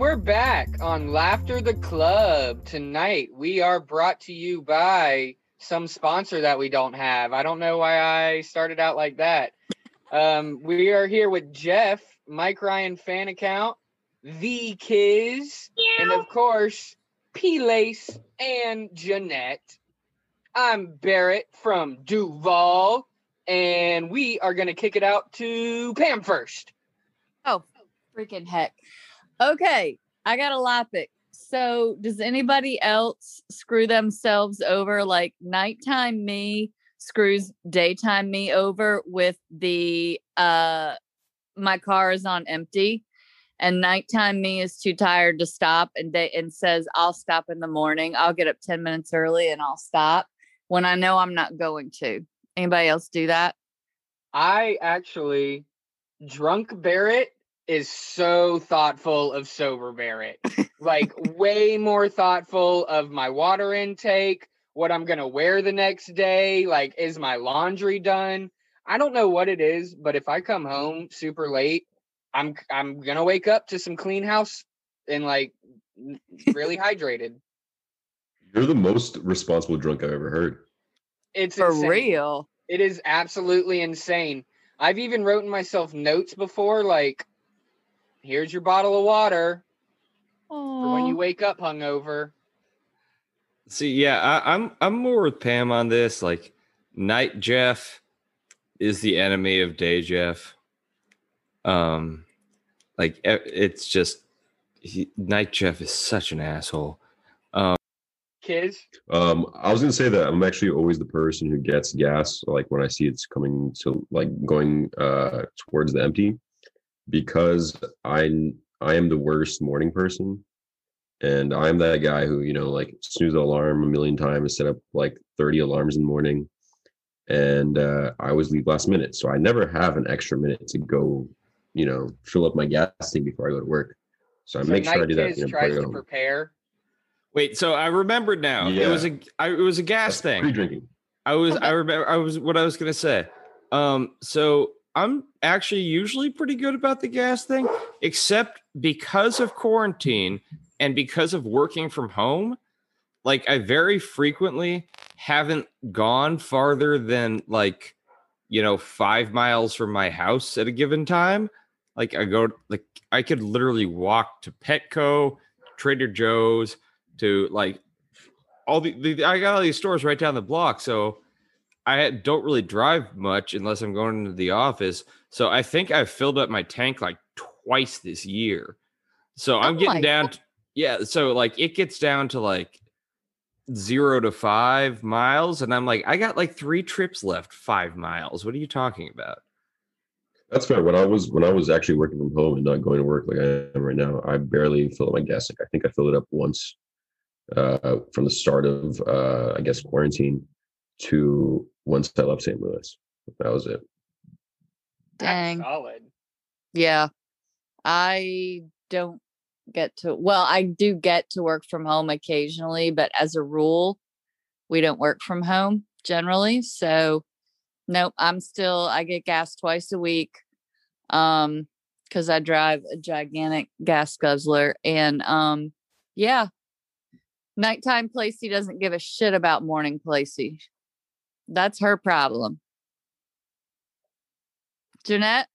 We're back on Lafter the Club. Tonight we are brought to you by some sponsor that we don't have. I don't know why I started out like that. Um, we are here with Jeff, Mike Ryan fan account, the Kizh, and of course, P Lace and Jeannette. I'm Barrett from Duval, and we are going to kick it out to Pam first. Oh, freaking heck. Okay, I got a Lopic. So, does anybody else screw themselves over like nighttime me screws daytime me over with the uh my car is on empty and nighttime me is too tired to stop and day and says I'll stop in the morning. I'll get up 10 minutes early and I'll stop when I know I'm not going to. Anybody else do that? I actually, drunk Barrett is so thoughtful of sober Barrett. like, way more thoughtful of my water intake, what I'm going to wear the next day. Like, is my laundry done? I don't know what it is, but if I come home super late, I'm I'm gonna wake up to some clean house and like really hydrated. You're the most responsible drunk I've ever heard. It's For insane. real. It is absolutely insane. I've even written myself notes before, like, here's your bottle of water for when you wake up hungover. See, yeah, I, I'm I'm more with Pam on this. Like, night Jeff is the enemy of day Jeff. Um, like it's just he, night Jeff is such an asshole. Kids, Um, I was gonna say that I'm actually always the person who gets gas, like when I see it's coming to like going uh towards the empty, because I I am the worst morning person, and I'm that guy who you know like snooze the alarm a million times, set up like 30 alarms in the morning, and uh, I always leave last minute, so I never have an extra minute to go, you know, fill up my gas tank before I go to work. So I so make sure I do that. Kids you know, before I tries to prepare. Wait, so I remembered now. It was a I, it was a gas That's thing. Pre-drinking. I was I remember I was what I was gonna say. Um, so I'm actually usually pretty good about the gas thing, except because of quarantine and because of working from home. Like I very frequently haven't gone farther than like you know five miles from my house at a given time. Like I go like I could literally walk to Petco, Trader Joe's, to like all the, the I got all these stores right down the block, so I don't really drive much unless I'm going into the office. So I think I've filled up my tank like twice this year. So I'm Oh getting down. To, yeah, so like it gets down to like zero to five miles, and I'm like, I got like three trips left, five miles. What are you talking about? That's fair. When I was when I was actually working from home and not going to work like I am right now, I barely filled up my gas tank. I think I filled it up once uh, from the start of uh, I guess quarantine to once I left St. Louis. That was it. Dang. That's solid. Yeah. I don't get to well, I do get to work from home occasionally, but as a rule, we don't work from home generally. So nope, I'm still I get gas twice a week. Um because I drive a gigantic gas guzzler and um yeah. Nighttime Placey doesn't give a shit about morning Placey. That's her problem. Jeannette?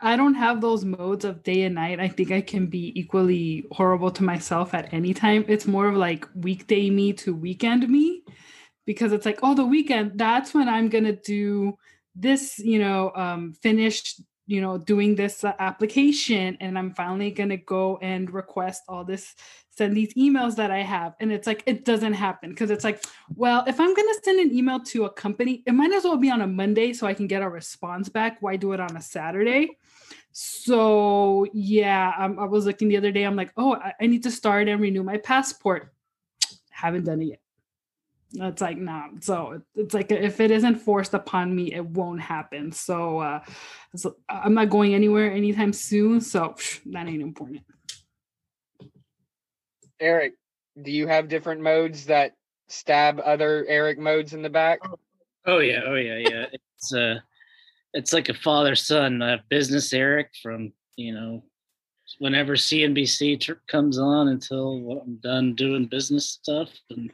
I don't have those modes of day and night. I think I can be equally horrible to myself at any time. It's more of like weekday me to weekend me because it's like, oh, the weekend, that's when I'm going to do this, you know, um, finish, you know, doing this uh, application. And I'm finally going to go and request all this, send these emails that I have. And it's like, it doesn't happen because it's like, well, if I'm going to send an email to a company, it might as well be on a Monday so I can get a response back. Why do it on a Saturday? So yeah, um, I was looking the other day. I'm like, oh, I, I need to start and renew my passport. Haven't done it yet. It's like nah. So it's like if it isn't forced upon me, it won't happen. So, uh, so I'm not going anywhere anytime soon. So psh, that ain't important. Eric, do you have different modes that stab other Eric modes in the back? Oh yeah, oh yeah, yeah. It's uh it's like a father son uh, business Eric from you know whenever CNBC tr- comes on until I'm done doing business stuff, and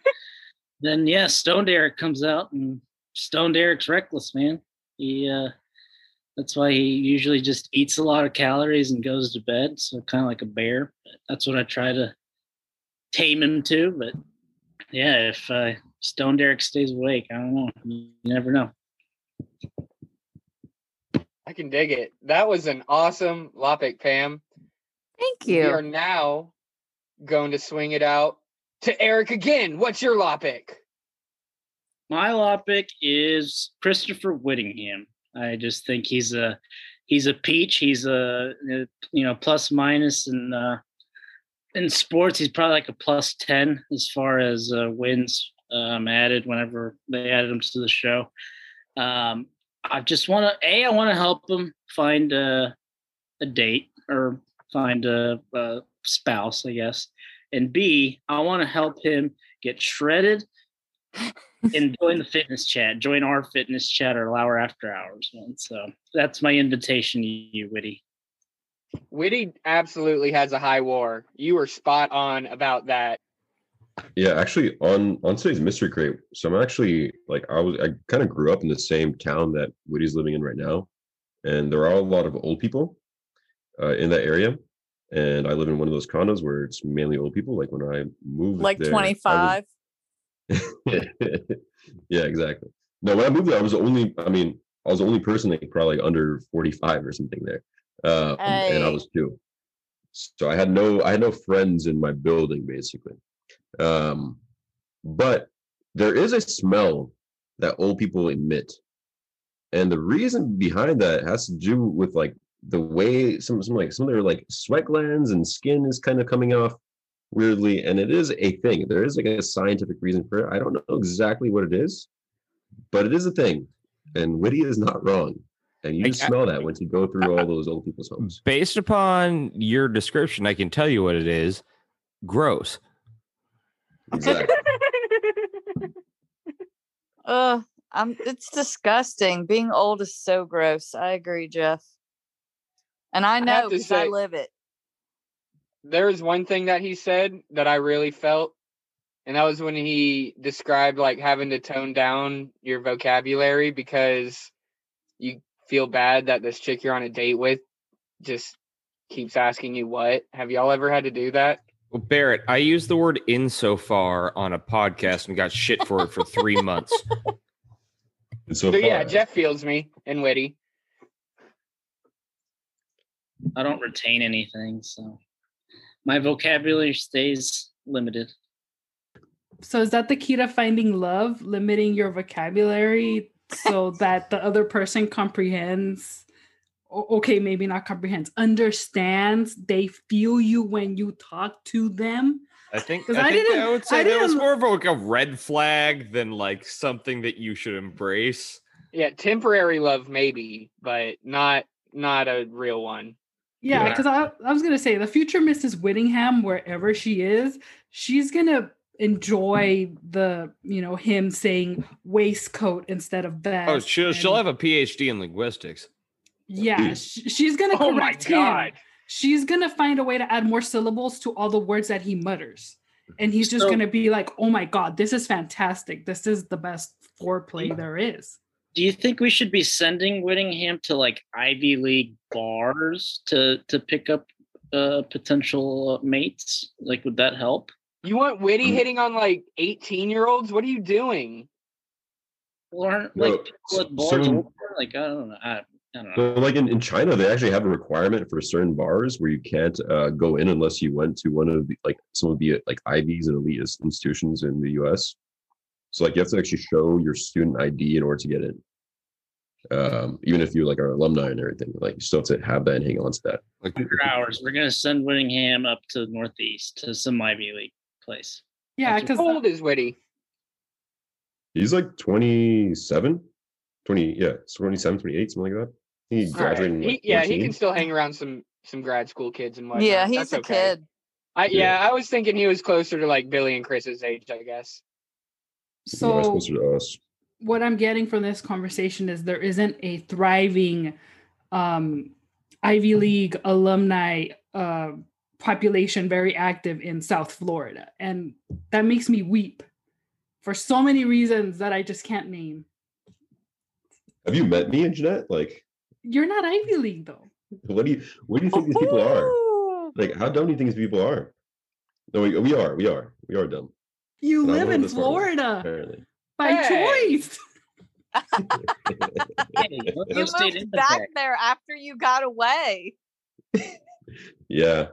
then yeah, Stoned Eric comes out and Stoned Eric's reckless man. He uh, that's why he usually just eats a lot of calories and goes to bed, so kind of like a bear. That's what I try to tame him to. But yeah, if uh, Stoned Eric stays awake, I don't know. You never know. I can dig it. That was an awesome Lopic, Pam. Thank you. We are now going to swing it out to Eric again. What's your Lopic? My Lopic is Christopher Whittingham. I just think he's a he's a peach. He's a uh, you know plus minus and uh, in sports he's probably like a plus ten as far as uh, wins um, added whenever they added him to the show. Um, I just want to a I want to help him find a a date or find a, a spouse, I guess, and b I want to help him get shredded and join the fitness chat. Join our fitness chat or our after hours one. So that's my invitation to you, Witty. Witty absolutely has a high WAR. You were spot on about that. Yeah, actually, on on today's mystery crate, so I'm actually like I was I kind of grew up in the same town that Witty's living in right now, and there are a lot of old people uh, in that area, and I live in one of those condos where it's mainly old people. Like when I moved, Like there, I was- 25. yeah, exactly. No, when I moved there, I was the only. I mean, I was the only person like probably like under 45 or something there, um, and I was two. So I had no, I had no friends in my building basically. Um, but there is a smell that old people emit, and the reason behind that has to do with like the way some some like some of their like sweat glands and skin is kind of coming off weirdly, and it is a thing. There is like a scientific reason for it. I don't know exactly what it is, but it is a thing, and Witty is not wrong. And you I- just smell that once you go through all those old people's homes. Based upon your description, I can tell you what it is. Gross. Exactly. Ugh, I'm it's disgusting. Being old is so gross. I agree, Jeff. And I know because I say- live it. There's one thing that he said that I really felt, and that was when he described like having to tone down your vocabulary because you feel bad that this chick you're on a date with just keeps asking you what. Have y'all ever had to do that? Well, Barrett, I used the word insofar on a podcast and got shit for it for three months. So, So yeah, Jeff feels me and Witty. I don't retain anything, so my vocabulary stays limited. So is that the key to finding love? Limiting your vocabulary so that the other person comprehends. Okay, maybe not comprehends, understands. They feel you when you talk to them. I think 'Cause I, I think that didn't- I would say I that was more of like a red flag than like something that you should embrace. Yeah, temporary love maybe, but not not a real one. Yeah, Yeah. because I, I was gonna say the future Mrs. Whittingham, wherever she is, she's gonna enjoy the you know him saying waistcoat instead of vest. Oh, she'll she'll have a PhD in linguistics. yeah. sh- she's gonna Oh my correct him. god. She's gonna find a way to add more syllables to all the words that he mutters, and he's just So- gonna be like, "Oh my god, this is fantastic! This is the best foreplay there is." Do you think we should be sending Whittingham to like Ivy League bars to to pick up uh potential uh, mates? Like, would that help? You want Witty Mm. hitting on like 18 year olds? What are you doing? Or aren't No, like people certain- like I don't know. I, I don't know. Like in, in China, they actually have a requirement for certain bars where you can't uh, go in unless you went to one of the like some of the like Ivies and elite institutions in the U.S. So like you have to actually show your student ID in order to get in. Um, even if you like are alumni and everything, like you still have to have that and hang on to that. Like hours, we're gonna send Whittingham up to the Northeast to some Ivy League place. Yeah, because How old is Witty? He's like 27, 20, yeah, 27, 28, something like that. He All right. graduated. in, He- like, yeah, he can still hang around some some grad school kids and whatnot. yeah, he's That's a okay. kid. I, yeah, Yeah. I was thinking he was closer to like Billy and Chris's age, I guess. So closer to us. what I'm getting from this conversation is there isn't a thriving um, Ivy League alumni uh, population very active in South Florida. And that makes me weep for so many reasons that I just can't name. Have you met me and Jeannette? Like, You're not Ivy League though. what do you what do you think these people are? Oh! Like, how dumb do you think these people are? No, we, we are, we are, we are dumb. You And live in Florida Apparently. by Hey. choice. Hey, You those moved back back. there after you got away. yeah,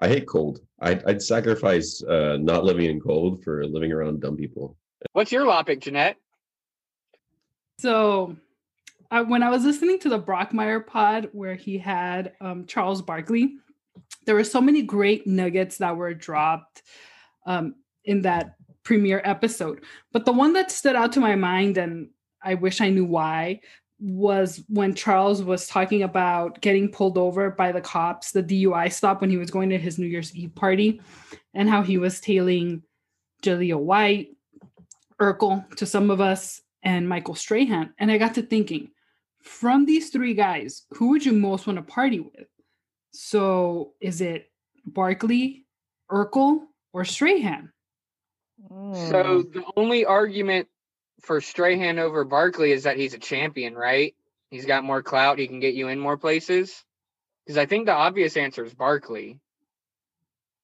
I hate cold. I'd, I'd sacrifice uh, not living in cold for living around dumb people. What's your lopic, Jeannette? So, I, when I was listening to the Brockmeyer pod where he had um, Charles Barkley, there were so many great nuggets that were dropped um, in that premiere episode. But the one that stood out to my mind, and I wish I knew why, was when Charles was talking about getting pulled over by the cops, the DUI stop when he was going to his New Year's Eve party, and how he was tailing Jaleel White, Urkel to some of us, and Michael Strahan. And I got to thinking, from these three guys, who would you most want to party with? So is it Barkley, Urkel, or Strahan? So Mm. the only argument for Strahan over Barkley is that he's a champion, right? He's got more clout. He can get you in more places. Because I think the obvious answer is Barkley.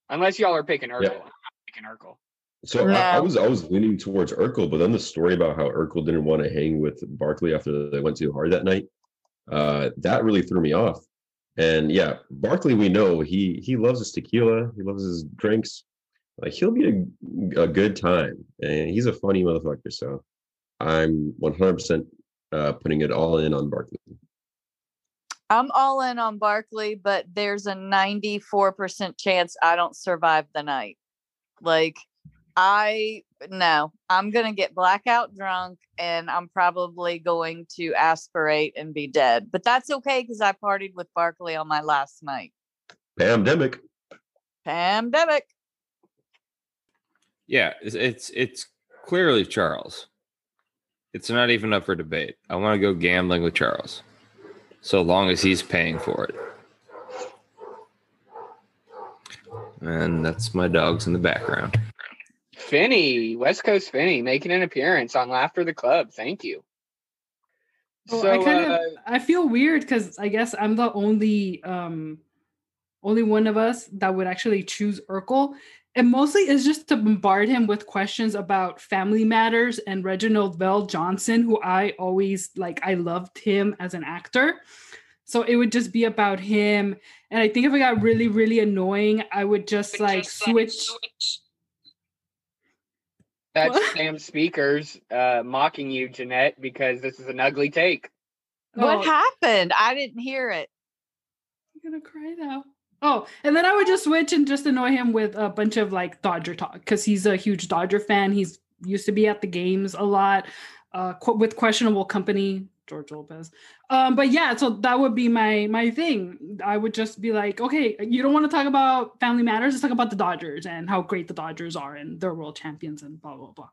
Unless y'all are picking Urkel. Yeah. I'm not picking Urkel. So I, I was I was leaning towards Urkel, but then the story about how Urkel didn't want to hang with Barkley after they went too hard that night, uh, that really threw me off. And yeah, Barkley, we know he he loves his tequila, he loves his drinks. Like he'll be a, a good time, and he's a funny motherfucker. So I'm 100 percent uh, putting it all in on Barkley. I'm all in on Barkley, but there's a 94% chance I don't survive the night. Like, I no, I'm gonna get blackout drunk and I'm probably going to aspirate and be dead. But that's okay because I partied with Barkley on my last night. Pandemic. Pandemic. Yeah, it's it's, it's clearly Charles. It's not even up for debate. I want to go gambling with Charles, so long as he's paying for it. And that's my dogs in the background. Finney, West Coast Finney, making an appearance on Lafter the Club. Thank you. Well, so I kind uh, of I feel weird because I guess I'm the only um only one of us that would actually choose Urkel. And mostly is just to bombard him with questions about family matters and Reginald VelJohnson, who I always like, I loved him as an actor. So it would just be about him. And I think if it got really, really annoying, I would just like switch. that's What? Sam Speakers uh, mocking you, Jeannette, because this is an ugly take. What Oh, happened? I didn't hear it. I'm gonna cry now. Oh, and then I would just switch and just annoy him with a bunch of like Dodger talk because he's a huge Dodger fan. He's used to be at the games a lot. uh, qu- with questionable company, George Lopez. Um, but yeah, so that would be my my thing. I would just be like, okay, you don't want to talk about Family Matters. Let's talk about the Dodgers and how great the Dodgers are and they're world champions and blah blah blah.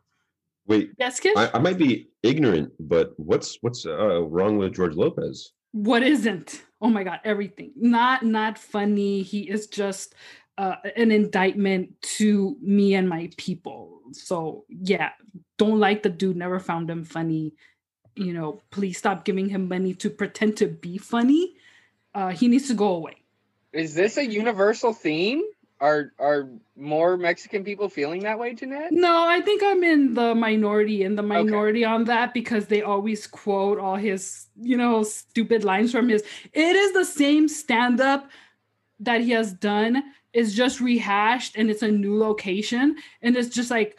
Wait, Yes, kid. I, I might be ignorant, but what's what's uh, wrong with George Lopez? what isn't oh my god everything. Not not funny. He is just uh, an indictment to me and my people. So yeah don't like the dude. Never found him funny. You know please stop giving him money to pretend to be funny. Uh, he needs to go away. Is this a universal theme? Are are more Mexican people feeling that way, Jeannette? no i think i'm in the minority in the minority on that because they always quote all his you know stupid lines from his. It is the same stand up that he has done. Is just rehashed and it's a new location. And it's just like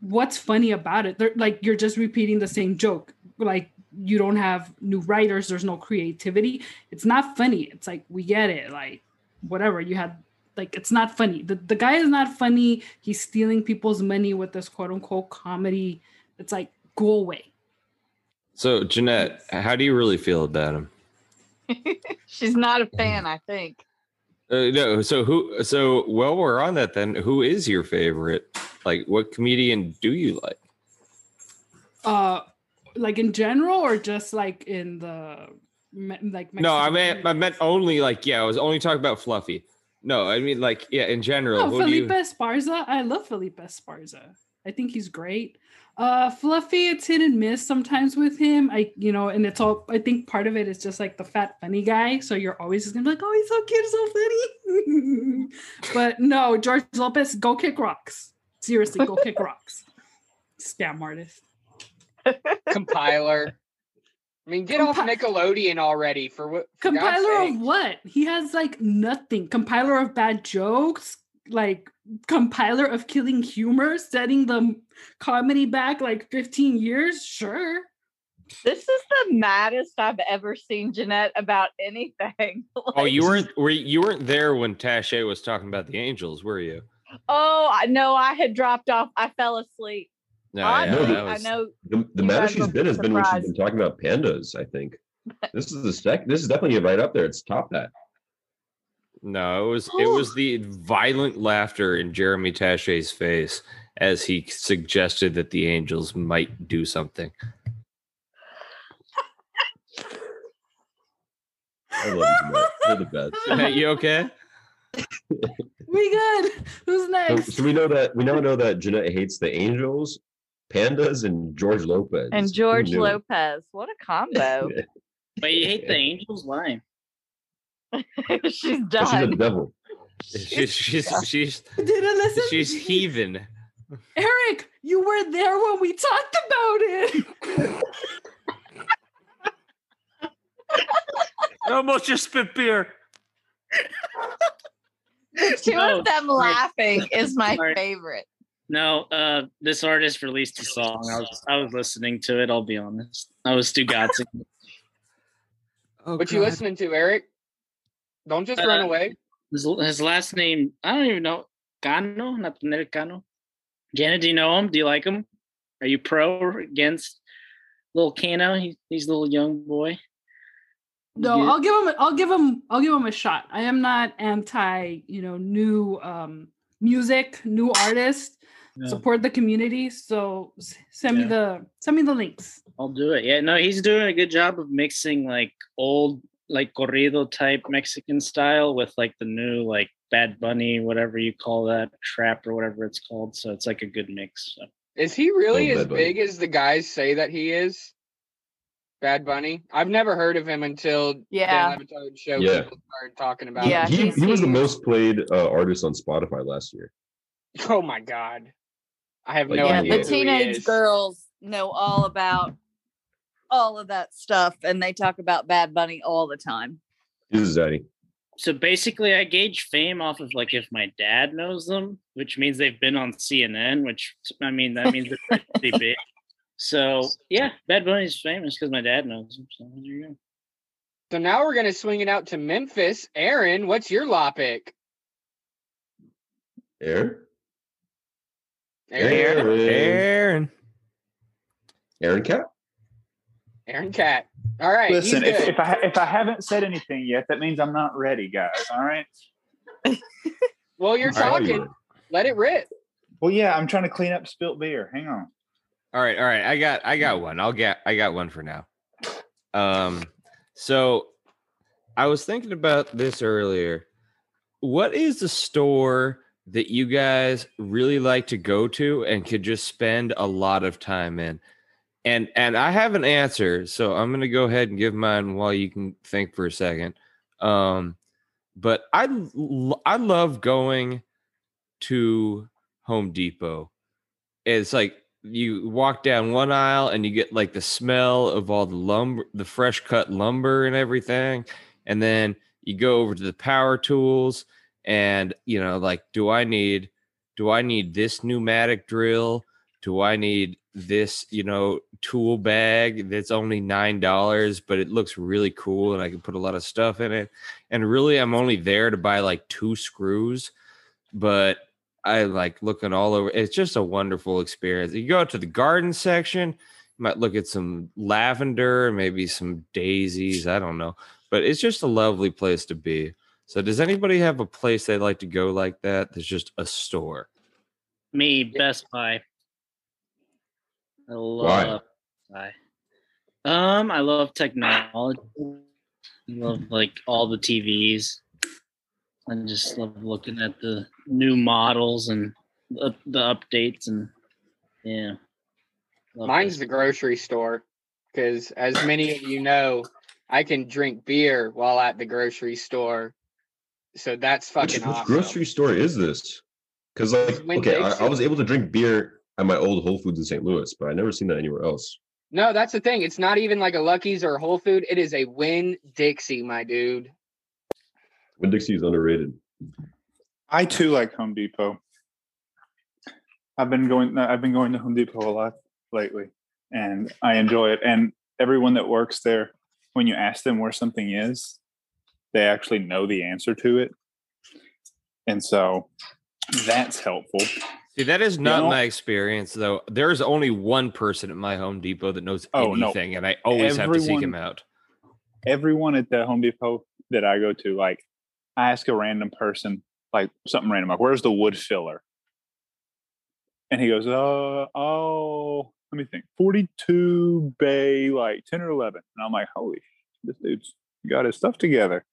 what's funny about it? They're like you're just repeating the same joke. Like you don't have new writers. There's no creativity. It's not funny. It's like we get it. Like whatever. You had like it's not funny the, the guy is not funny he's stealing people's money with this quote unquote comedy it's like go away So, Jeannette, how do you really feel about him? She's not a fan, I think. Uh, no, so who? So, well, we're on that then. Who is your favorite? Like, what comedian do you like? uh like in general or just like in the me- like No, I Mexican meant I meant only like yeah. I was only talking about Fluffy. No, I mean like yeah. In general, Oh, Felipe you? Esparza. I love Felipe Esparza. I think he's great. Uh Fluffy, it's hit and miss sometimes with him. I you know, and it's all I think part of it is just like the fat funny guy. So you're always just gonna be like, oh, he's so cute, so funny. but no, George Lopez, go kick rocks. Seriously, go kick rocks. Scam artist. Compiler. I mean, get off Nickelodeon already for what? for God's Compiler sake. of what? He has like nothing. Compiler of bad jokes, like compiler of killing humor, setting the comedy back like 15 years. Sure. This is the maddest I've ever seen Jeannette about anything. Oh, you weren't were you weren't there when Tache was talking about the Angels, were you? Oh, I know. I had dropped off. I fell asleep. No, Oddly, that I was- know. The, the matter she's been be has been when she's surprised. been talking about pandas. I think this is the sec. This is definitely right up there. It's top that. No, it was it was the violent laughter in Jeremy Tache's face as he suggested that the Angels might do something. I love you, Matt. You're the best. Jeannette, you okay? We good. Who's So, next? so we know that we now know that Jeannette hates the Angels, pandas, and George Lopez. And George? Lopez. What a combo. But you hate the Angels? Why? She's done. She's a devil. She's she's she's Didn't listen. she's heaving. Eric, you were there when we talked about it. I almost just spit beer. The two of them laughing is my favorite. No, uh, this artist released a song. I was I was listening to it. I'll be honest. I was Stugatzi. Oh, What you listening to, Eric? Don't just run Uh, away. his, his last name I don't even know. Cano, not Nel Cano. Janet, do you know him? Do you like him? Are you pro or against little Cano? He, he's a little young boy. No, Yeah. I'll give him. I'll give him. I'll give him a shot. I am not anti. You know, new um music, new artists. Yeah. Support the community. So send Yeah. me the send me the links. I'll do it. Yeah, no, he's doing a good job of mixing like old, like corrido type Mexican style with like the new, like Bad Bunny, whatever you call that, trap or whatever it's called. So it's like a good mix. So. Is he really Oh, as big as the guys say that he is? Bad Bunny. I've never heard of him until Yeah. the Le Batard show. Yeah. People started talking about. Yeah, him. he, he was the most played uh, artist on Spotify last year. Oh my god, I have no yeah, idea. the teenage girls know all about all of that stuff, and they talk about Bad Bunny all the time. This is Zaddy. so basically, I gauge fame off of like if my dad knows them, which means they've been on CNN, which I mean, that means they're pretty big. So yeah, Bad Bunny's famous because my dad knows him. So there you go. So now we're gonna swing it out to Memphis. Aaron, what's your lopic? Air. Aaron. Aaron. Aaron Cat. Aaron Cat. All right. Listen, if, if I if I haven't said anything yet, that means I'm not ready, guys. All right. well, you're All right. talking. Let it rip. Well, yeah, I'm trying to clean up spilt beer. Hang on. All right, all right. I got I got one. I'll get I got one for now. Um so I was thinking about this earlier. What is the store that you guys really like to go to and could just spend a lot of time in? And and I have an answer, so I'm to go ahead and give mine while you can think for a second. Um but I I love going to Home Depot. It's like you walk down one aisle and you get like the smell of all the lumber, the fresh cut lumber and everything. And then you go over to the power tools and you know, like, do I need do I need this pneumatic drill? Do I need this, you know, tool bag that's only nine dollars, but it looks really cool and I can put a lot of stuff in it. And really I'm only there to buy like two screws, but I like looking all over. It's just a wonderful experience. You go to the garden section, you might look at some lavender, maybe some daisies. I don't know, but it's just a lovely place to be. So, does anybody have a place they'd like to go like that? That's just a store. Me, Best Buy. I love Best Buy. Um, I love technology. I love like all the TVs. I just love looking at the new models and the, the updates and yeah. Love Mine's Best the grocery store because, as many of you know, I can drink beer while at the grocery store. So that's fucking which awesome. grocery store is this? Because like, Winn okay, I, I was able to drink beer at my old Whole Foods in St. Louis, but I never seen that anywhere else. No, that's the thing. It's not even like a Lucky's or a Whole Food. It is a Winn Dixie, my dude. Winn Dixie is underrated. I too like Home Depot. I've been going. Uh, I've been going to Home Depot a lot lately, and I enjoy it. And everyone that works there, when you ask them where something is, they actually know the answer to it, and so that's helpful. See, that is not know- my experience, though. There's only one person at my Home Depot that knows Oh, no. anything, and I always have to seek him out. Everyone at the Home Depot that I go to, like, I ask a random person, like something random, like, "Where's the wood filler?" And he goes, "Uh, oh, let me think, forty-two bay, like ten or 11. And I'm like, "Holy, this dude's got his stuff together."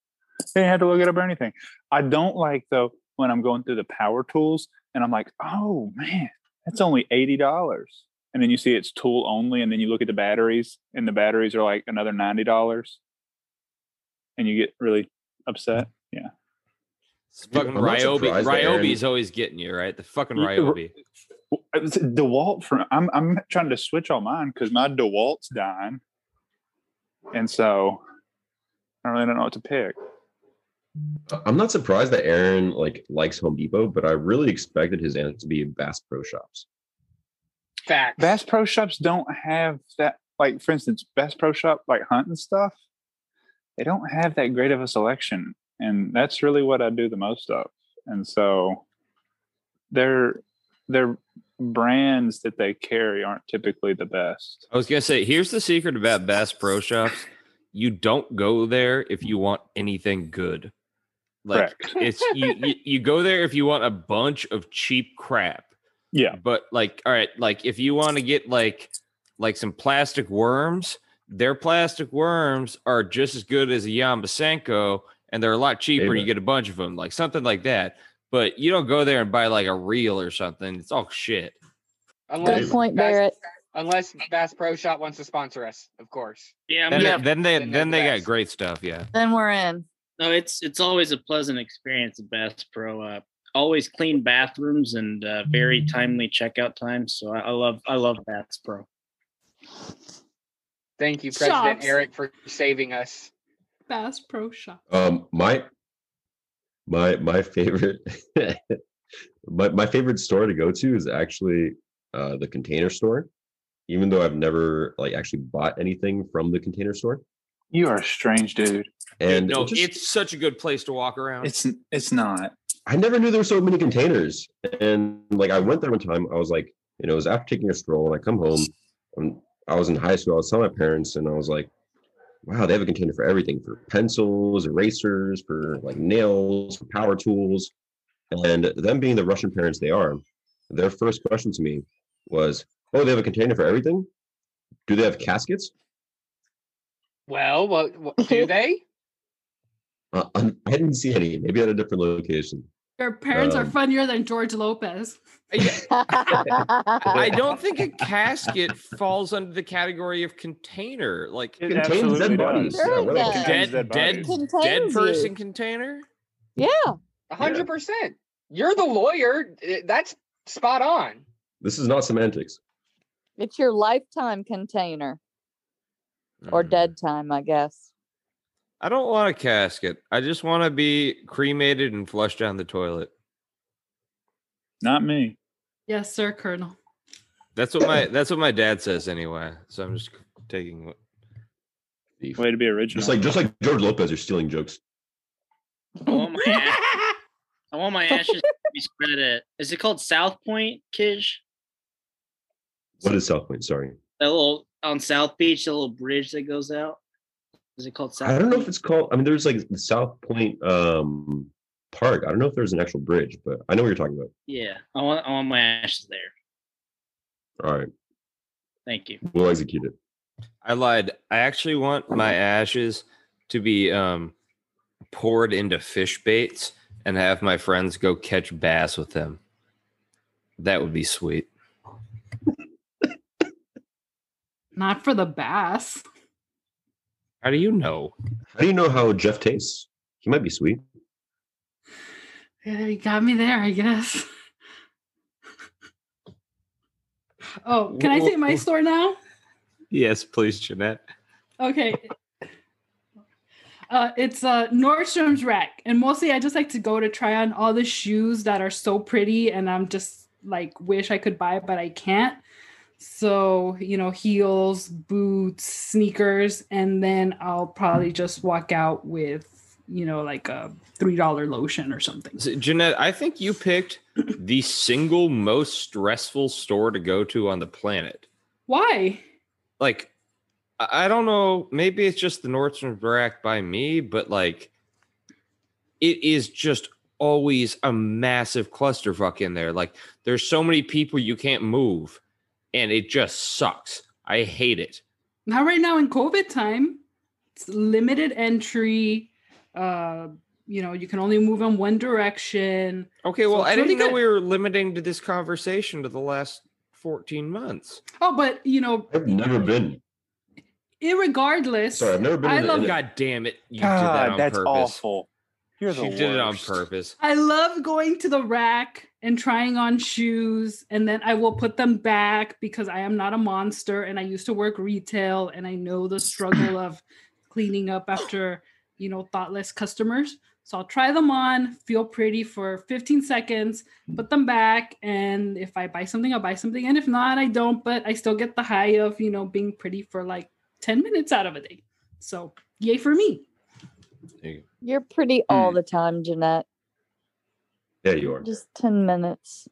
They didn't have to look it up or anything. I don't like though when I'm going through the power tools and I'm like, "Oh man, that's only eighty dollars." And then you see it's tool only, and then you look at the batteries, and the batteries are like another ninety dollars, and you get really upset. Yeah. It's fucking I'm Ryobi. surprised that Ryobi's always getting you, right? The fucking Ryobi. DeWalt uh, from I'm I'm trying to switch all mine because my DeWalt's dying, and so I really don't know what to pick. I'm not surprised that Aaron like likes Home Depot, but I really expected his answer to be Bass Pro Shops. Facts. Bass Pro Shops don't have that. Like for instance, Bass Pro Shop like hunting stuff, they don't have that great of a selection, and that's really what I do the most of. And so, their their brands that they carry aren't typically the best. I was gonna say, here's the secret about Bass Pro Shops: you don't go there if you want anything good. Like Correct. it's you, you, you go there if you want a bunch of cheap crap. Yeah. But like, all right, like if you want to get like like some plastic worms, their plastic worms are just as good as a Yamasenko, and they're a lot cheaper. and You get a bunch of them, like something like that. But you don't go there and buy like a reel or something. It's all shit. Unless Good point, Bass- Barrett. Unless Bass Pro Shop wants to sponsor us, of course. Yeah, Then, gonna- they, then they then then they're they got great stuff. Yeah. Then we're in. No, it's it's always a pleasant experience at Bass Pro. Uh, always clean bathrooms and uh, very timely checkout times. So I, I love I love Bass Pro. Thank you, President Shops. Eric, for saving us. Bass Pro Shop. Um, my my my favorite my my favorite store to go to is actually uh, the Container Store, even though I've never like actually bought anything from the Container Store. You are a strange dude. And no, it just- it's such a good place to walk around. It's it's not. I never knew there were so many containers. And like I went there one time, I was like, you know, it was after taking a stroll, and I come home, and I was in high school. I was telling my parents, and I was like, "Wow, they have a container for everything: for pencils, erasers, for like nails, for power tools." And them being the Russian parents they are, their first question to me was, "Oh, they have a container for everything? Do they have caskets?" Well, what, what do they? Uh, I didn't see any. Maybe at a different location. Your parents are Um, funnier than George Lopez. I don't think a casket falls under the category of container. Like It Contains dead bodies. Yeah, Sure what it else? does. Contains dead, dead dead, bodies. dead person you. container. yeah. A hundred percent. You're the lawyer. That's spot on. This is not semantics. It's your lifetime container or Mm. dead time, I guess. I don't want a casket. I just want to be cremated and flushed down the toilet. Not me. Yes, sir, Colonel. That's what my that's what my dad says anyway. So I'm just taking what Thief. Way to be original. Just like just like George Lopez, you're stealing jokes. I want my ash- I want my ashes to be spread at. Is it called South Pointe, Kizh? What is South Pointe? Sorry, That little on South Beach, the little bridge that goes out. Is it called South? I don't know Point? if it's called. I mean, there's like the South Pointe um Park. I don't know if there's an actual bridge, but I know what you're talking about. Yeah, I want I want my ashes there. All right, Thank you. we'll execute it. I lied. I actually want my ashes to be um poured into fish baits and have my friends go catch bass with them. That would be sweet. Not for the bass. How do you know? How do you know how Jeff tastes? He might be sweet. Yeah, he got me there, I guess. Oh, can I say my store now? Yes, please, Jeannette. Okay. Uh, it's uh, Nordstrom's rack, and mostly I just like to go to try on all the shoes that are so pretty, and I'm just like wish I could buy but I can't. So you know, heels, boots, sneakers, and then I'll probably just walk out with you know like a three dollar lotion or something. So, Jeannette, I think you picked the single most stressful store to go to on the planet. Why? Like, I I don't know. Maybe it's just the Nordstrom Rack by me, but like, it is just always a massive clusterfuck in there. Like, there's so many people you can't move, and it just sucks. I hate it. Not right now in COVID time. It's limited entry. Uh, you know, you can only move in one direction. Okay, well, it's I didn't really know good. we were limiting to this conversation to the last 14 months. Oh, but you know, I've never been. irregardless, Sorry, I've never been. I love in, God damn it. You did that God, on that's purpose. awful. You're the She did it on purpose. I love going to the rack and trying on shoes, and then I will put them back because I am not a monster and I used to work retail and I know the struggle of cleaning up after, you know, thoughtless customers. So I'll try them on, feel pretty for 15 seconds, put them back, and if I buy something, I'll buy something, and if not, I don't. But I still get the high of, you know, being pretty for like 10 minutes out of a day. So yay for me. There you go. You're pretty all hmm. the time, Jeannette. Yeah, you are. Just 10 minutes.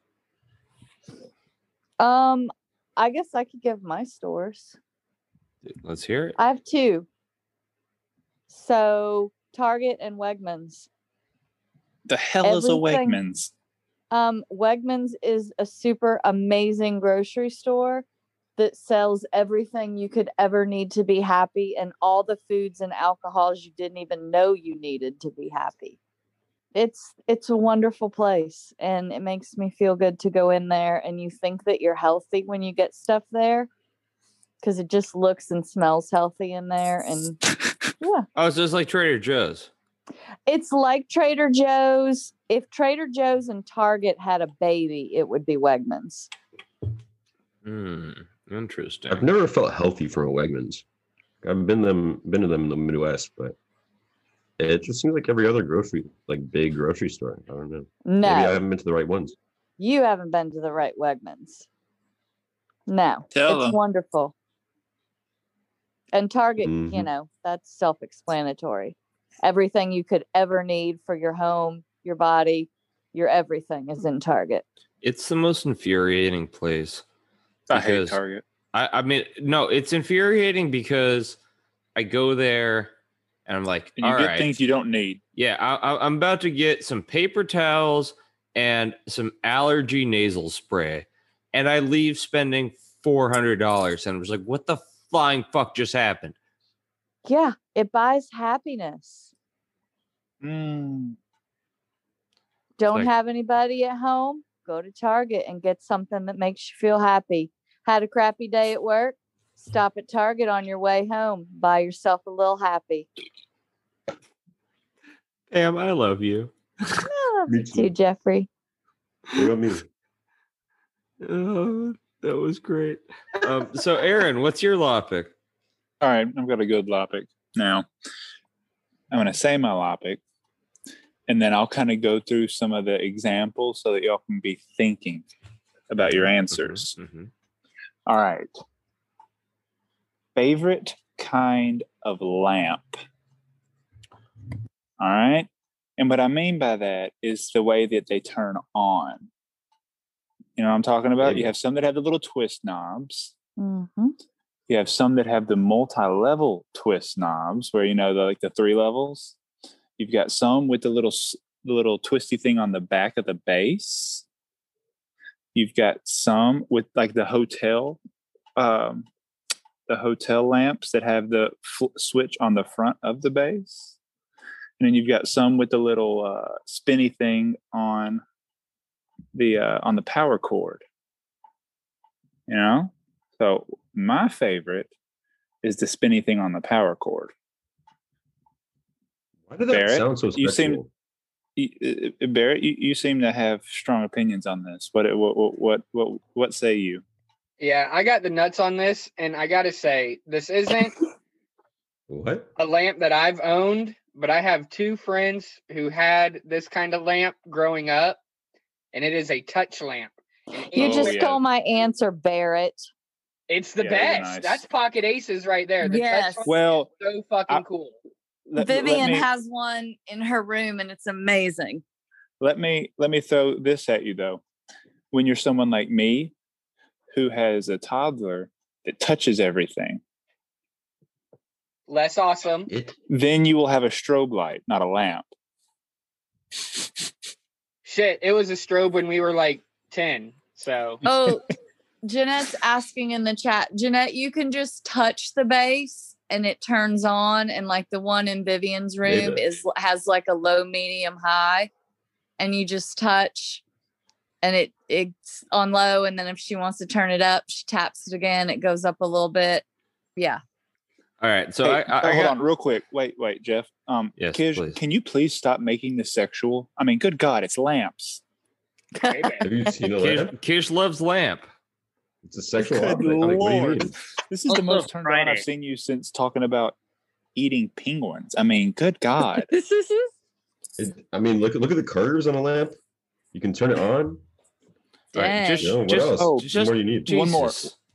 Um, I guess I could give my stores. Let's hear it. I have two. So Target and Wegmans. The hell is a Wegmans? Um, Wegmans is a super amazing grocery store that sells everything you could ever need to be happy and all the foods and alcohols you didn't even know you needed to be happy. It's it's a wonderful place and it makes me feel good to go in there and you think that you're healthy when you get stuff there cuz it just looks and smells healthy in there and yeah. Oh, so it's like Trader Joe's. It's like Trader Joe's. If Trader Joe's and Target had a baby, it would be Wegmans. Hmm. Interesting. I've never felt healthy from a Wegmans. I've been them been to them in the Midwest, but it just seems like every other grocery, like big grocery store. I don't know. No. Maybe I haven't been to the right ones. you haven't been to the right Wegmans. No, Tell it's them. wonderful. And Target, you Mhm. know, that's self explanatory. Everything you could ever need for your home, your body, your everything is in Target. It's the most infuriating place. I hate Target. I, I mean, no, it's infuriating because I go there and I'm like, And you all get right, things you don't need. yeah, I, I, I'm about to get some paper towels and some allergy nasal spray, and I leave spending four hundred dollars, and I was like, what the flying fuck just happened? Yeah, it buys happiness. Mm, Don't like- have anybody at home? Go to Target and get something that makes you feel happy. Had a crappy day at work? Stop at Target on your way home. Buy yourself a little happy. Pam, I love you. Ah, Me me too, too. Jeffrey. What about me? Oh, that was great. Um, so, Aaron, what's your law pick? all right, I've got a good lopic. Now, I'm going to say my lopic, and then I'll kind of go through some of the examples so that y'all can be thinking about your answers. Mhm. All right. Favorite kind of lamp. All right. And what I mean by that is the way that they turn on. You know what I'm talking about? You have some that have the little twist knobs. hmm You have some that have the multi-level twist knobs, where you know the like the three levels. You've got some with the little the little twisty thing on the back of the base. You've got some with like the hotel, um, the hotel lamps that have the fl- switch on the front of the base, and then you've got some with the little uh, spinny thing on the uh, on the power cord. You know, so my favorite is the spinny thing on the power cord. Why did that Barrett, sound so you seem- special? You- uh, Barrett, you, you seem to have strong opinions on this. What what what what what, what say you? Yeah, I got the nuts on this, and I gotta say, this isn't What? a lamp that I've owned, but I have two friends who had this kind of lamp growing up, and it is a touch lamp. You it- just oh, yeah. stole my answer, Barrett. it's the Yeah, best. nice. That's pocket aces right there. The Yes. lamp Well, so fucking I- cool. let, let Vivian me, has one in her room and it's amazing. let me let me throw this at you though. When you're someone like me, who has a toddler that touches everything, Less awesome. It then you will have a strobe light, not a lamp. Shit, it was a strobe when we were like 10. So Oh, Jeanette's asking in the chat. Jeanette, you can just touch the base and it turns on, and like the one in Vivian's room Maybe. is has like a low, medium, high, and you just touch, and it it's on low, and then if she wants to turn it up, she taps it again. It goes up a little bit. Yeah. All right, so Hey, I, I, oh, I hold got- on, real quick. Wait, wait, Jeff. Um, Yes, Kizh, please. can you please stop making this sexual? I mean, good God, it's lamps. hey, have you seen a Kizh, lamp? Kizh loves lamp. It's a sexual Good object. Like, what do you Lord. mean? This is the most turned on I've seen you since talking about eating penguins. I mean, good God. It, I mean, look look at the curves on a lamp. You can turn it on. All right, Dang. just, You know, what just, else? oh, just more you need? One more.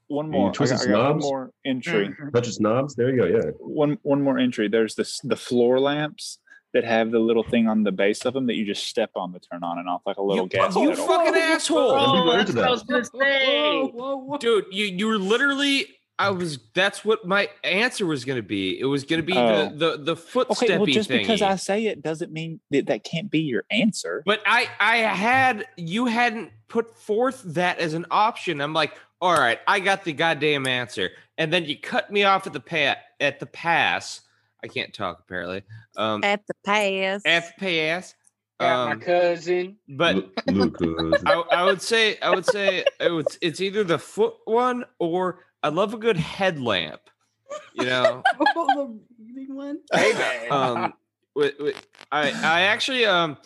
One You more. I got, I got one more entry. Mhm. Touch knobs. There you go. Yeah. One one more entry. There's this the floor lamps that have the little thing on the base of them that you just step on to turn on and off like a little You, gas you pedal. fucking asshole. Oh, that's into what I was gonna say. dude you you were literally i was that's what my answer was going to be it was going to be Oh. the the the footsteppy Okay, well, just thingy. because I say it doesn't mean that that can't be your answer. but i i had you hadn't put forth that as an option i'm like all right i got the goddamn answer and then you cut me off at the pa- at the pass i can't talk apparently um At the pass. at the pass Got my um, cousin. but Lu- Lucas. I, I would say I would say it was, it's either the foot one or I love a good headlamp. You know, the reading one. Hey, um, wi- wi- I I actually um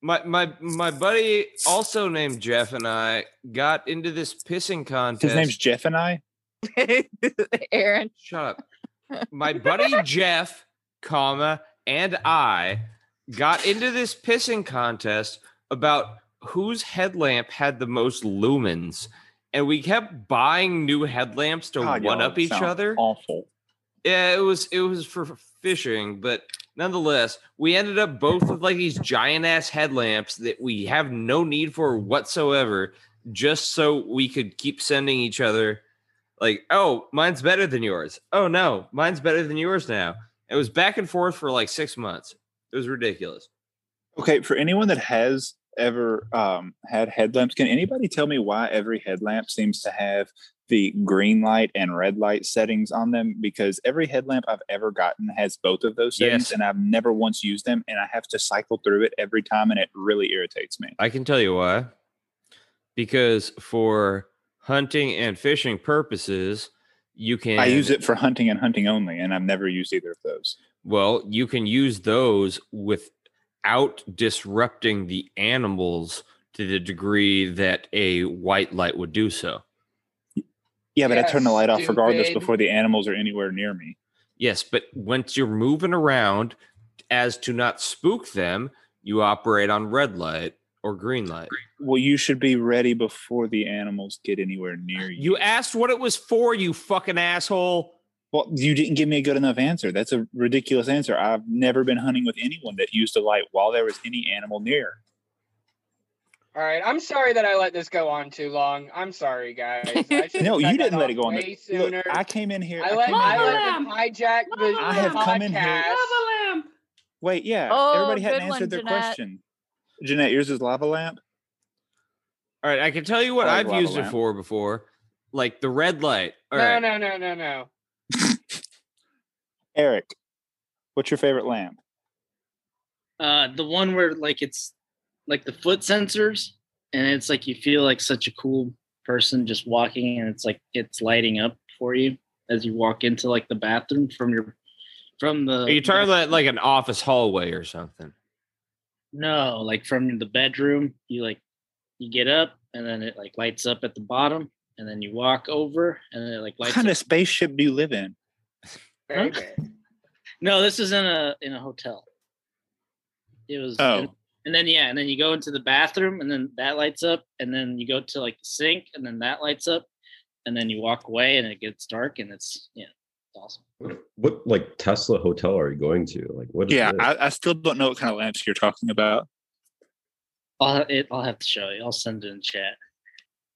my my my buddy also named Jeff and I got into this pissing contest. His name's Jeff and I. Aaron. Shut up. My buddy Jeff, comma, and I got into this pissing contest about whose headlamp had the most lumens. And we kept buying new headlamps to God, one up each other. Awful. Yeah, it was it was for fishing, but nonetheless, we ended up both with like these giant ass headlamps that we have no need for whatsoever, just so we could keep sending each other Like, oh, mine's better than yours. Oh no, mine's better than yours now. It was back and forth for like six months. It was ridiculous. Okay, for anyone that has ever um, had headlamps, can anybody tell me why every headlamp seems to have the green light and red light settings on them? Because every headlamp I've ever gotten has both of those settings, Yes. and I've never once used them, and I have to cycle through it every time, and it really irritates me. I can tell you why. Because for hunting and fishing purposes, you can I use it for hunting and hunting only, and I've never used either of those. Well, you can use those without disrupting the animals to the degree that a white light would do so. Yeah, but I turn the light off regardless before the animals are anywhere near me. Yes, but once you're moving around as to not spook them, you operate on red light or green light. Well, you should be ready before the animals get anywhere near you. You asked what it was for, you fucking asshole. Well, you didn't give me a good enough answer. That's a ridiculous answer. I've never been hunting with anyone that used a light while there was any animal near. All right, I'm sorry that I let this go on too long. I'm sorry, guys. I No, you didn't let it go on. way The, look. I came in here. I I let, came I let hijack the, I the have come in here- Lava lamp. Wait, yeah. Oh, everybody hadn't good one, answered their Jeanette. question. Jeanette, yours is lava lamp. All right, I can tell you what I i've lava used it for before. Like the red light. All no, right. no, no, no, no. Eric, what's your favorite lamp? Uh, the one where like it's like the foot sensors, and it's like you feel like such a cool person just walking, and it's like it's lighting up for you as you walk into like the bathroom from your from the. Are you talking about like an office hallway or something? No, like from the bedroom, you like you get up and then it like lights up at the bottom, and then you walk over and then it like What kind up. of spaceship do you live in? Very Huh? good. No, this is in a in a hotel. It was Oh. and, and then yeah, and then you go into the bathroom and then that lights up, and then you go to like the sink and then that lights up, and then you walk away and it gets dark and it's yeah, it's awesome. What, what like Tesla hotel are you going to? Like what Yeah, this? I, I still don't know what kind of lamps you're talking about. I'll it, I'll have to show you. I'll send it in chat.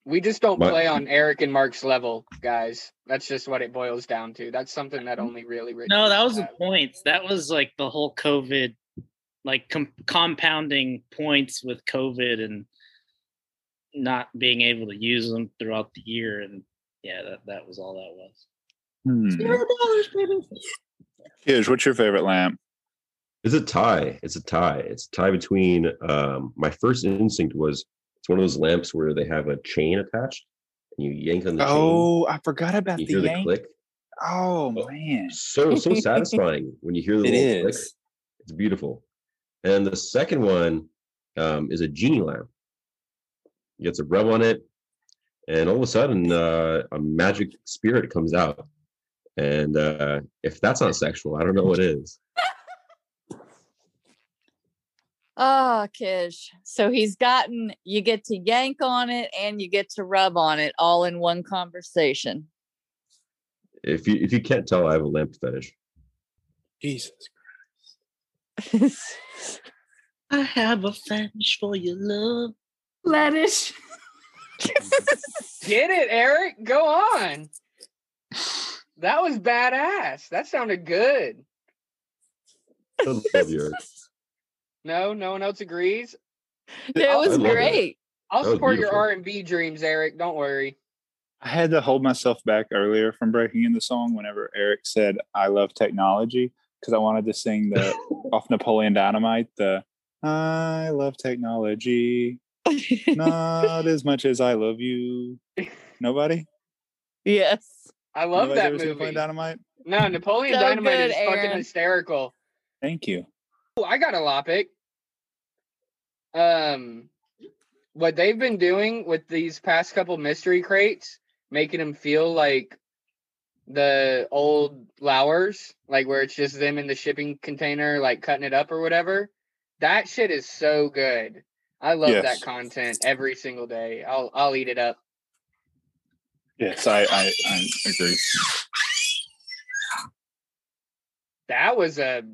We just don't My- play on Eric and Mark's level, guys. That's just what it boils down to. That's something that only really rich. No, that people was the have. points. That was like the whole COVID, like com- compounding points with COVID and not being able to use them throughout the year. And yeah, that, that was all that was. Hmm. Zero dollars, baby. Kizh, what's your favorite lamp? It's a tie. It's a tie. It's a tie between. Um, my first instinct was it's one of those lamps where they have a chain attached, and you yank on the chain. Oh, I forgot about chain. the hear the click. Oh man, So so satisfying when you hear the it little click. It's beautiful. And the second one um, is a genie lamp. You get to rub on it, and all of a sudden, uh, a magic spirit comes out. And uh, if that's not sexual, I don't know what is. Oh, Kizh. So he's gotten, you get to yank on it and you get to rub on it all in one conversation. If you if you can't tell, I have a lamp fetish. Jesus. Christ. I have a fetish for your love. Lettuce. Get it, Eric. Go on. That was badass. That sounded good. I love yours. No, no one else agrees. it was love that. great. I'll That was support your. R and B dreams, Eric. Don't worry. I had to hold myself back earlier from breaking in the song whenever Eric said "I love technology" because I wanted to sing the off Napoleon Dynamite the "I love technology not as much as I love you." Nobody. yes. I love Nobody's that movie. Napoleon Dynamite. No, Napoleon So Dynamite good, is fucking hysterical. Thank you. Oh, I got a lopic. Um, what they've been doing with these past couple mystery crates, making them feel like the old Lowers, like where it's just them in the shipping container, like cutting it up or whatever. That shit is so good. I love Yes. that content every single day. I'll I'll eat it up. Yes, I I, I agree. That was a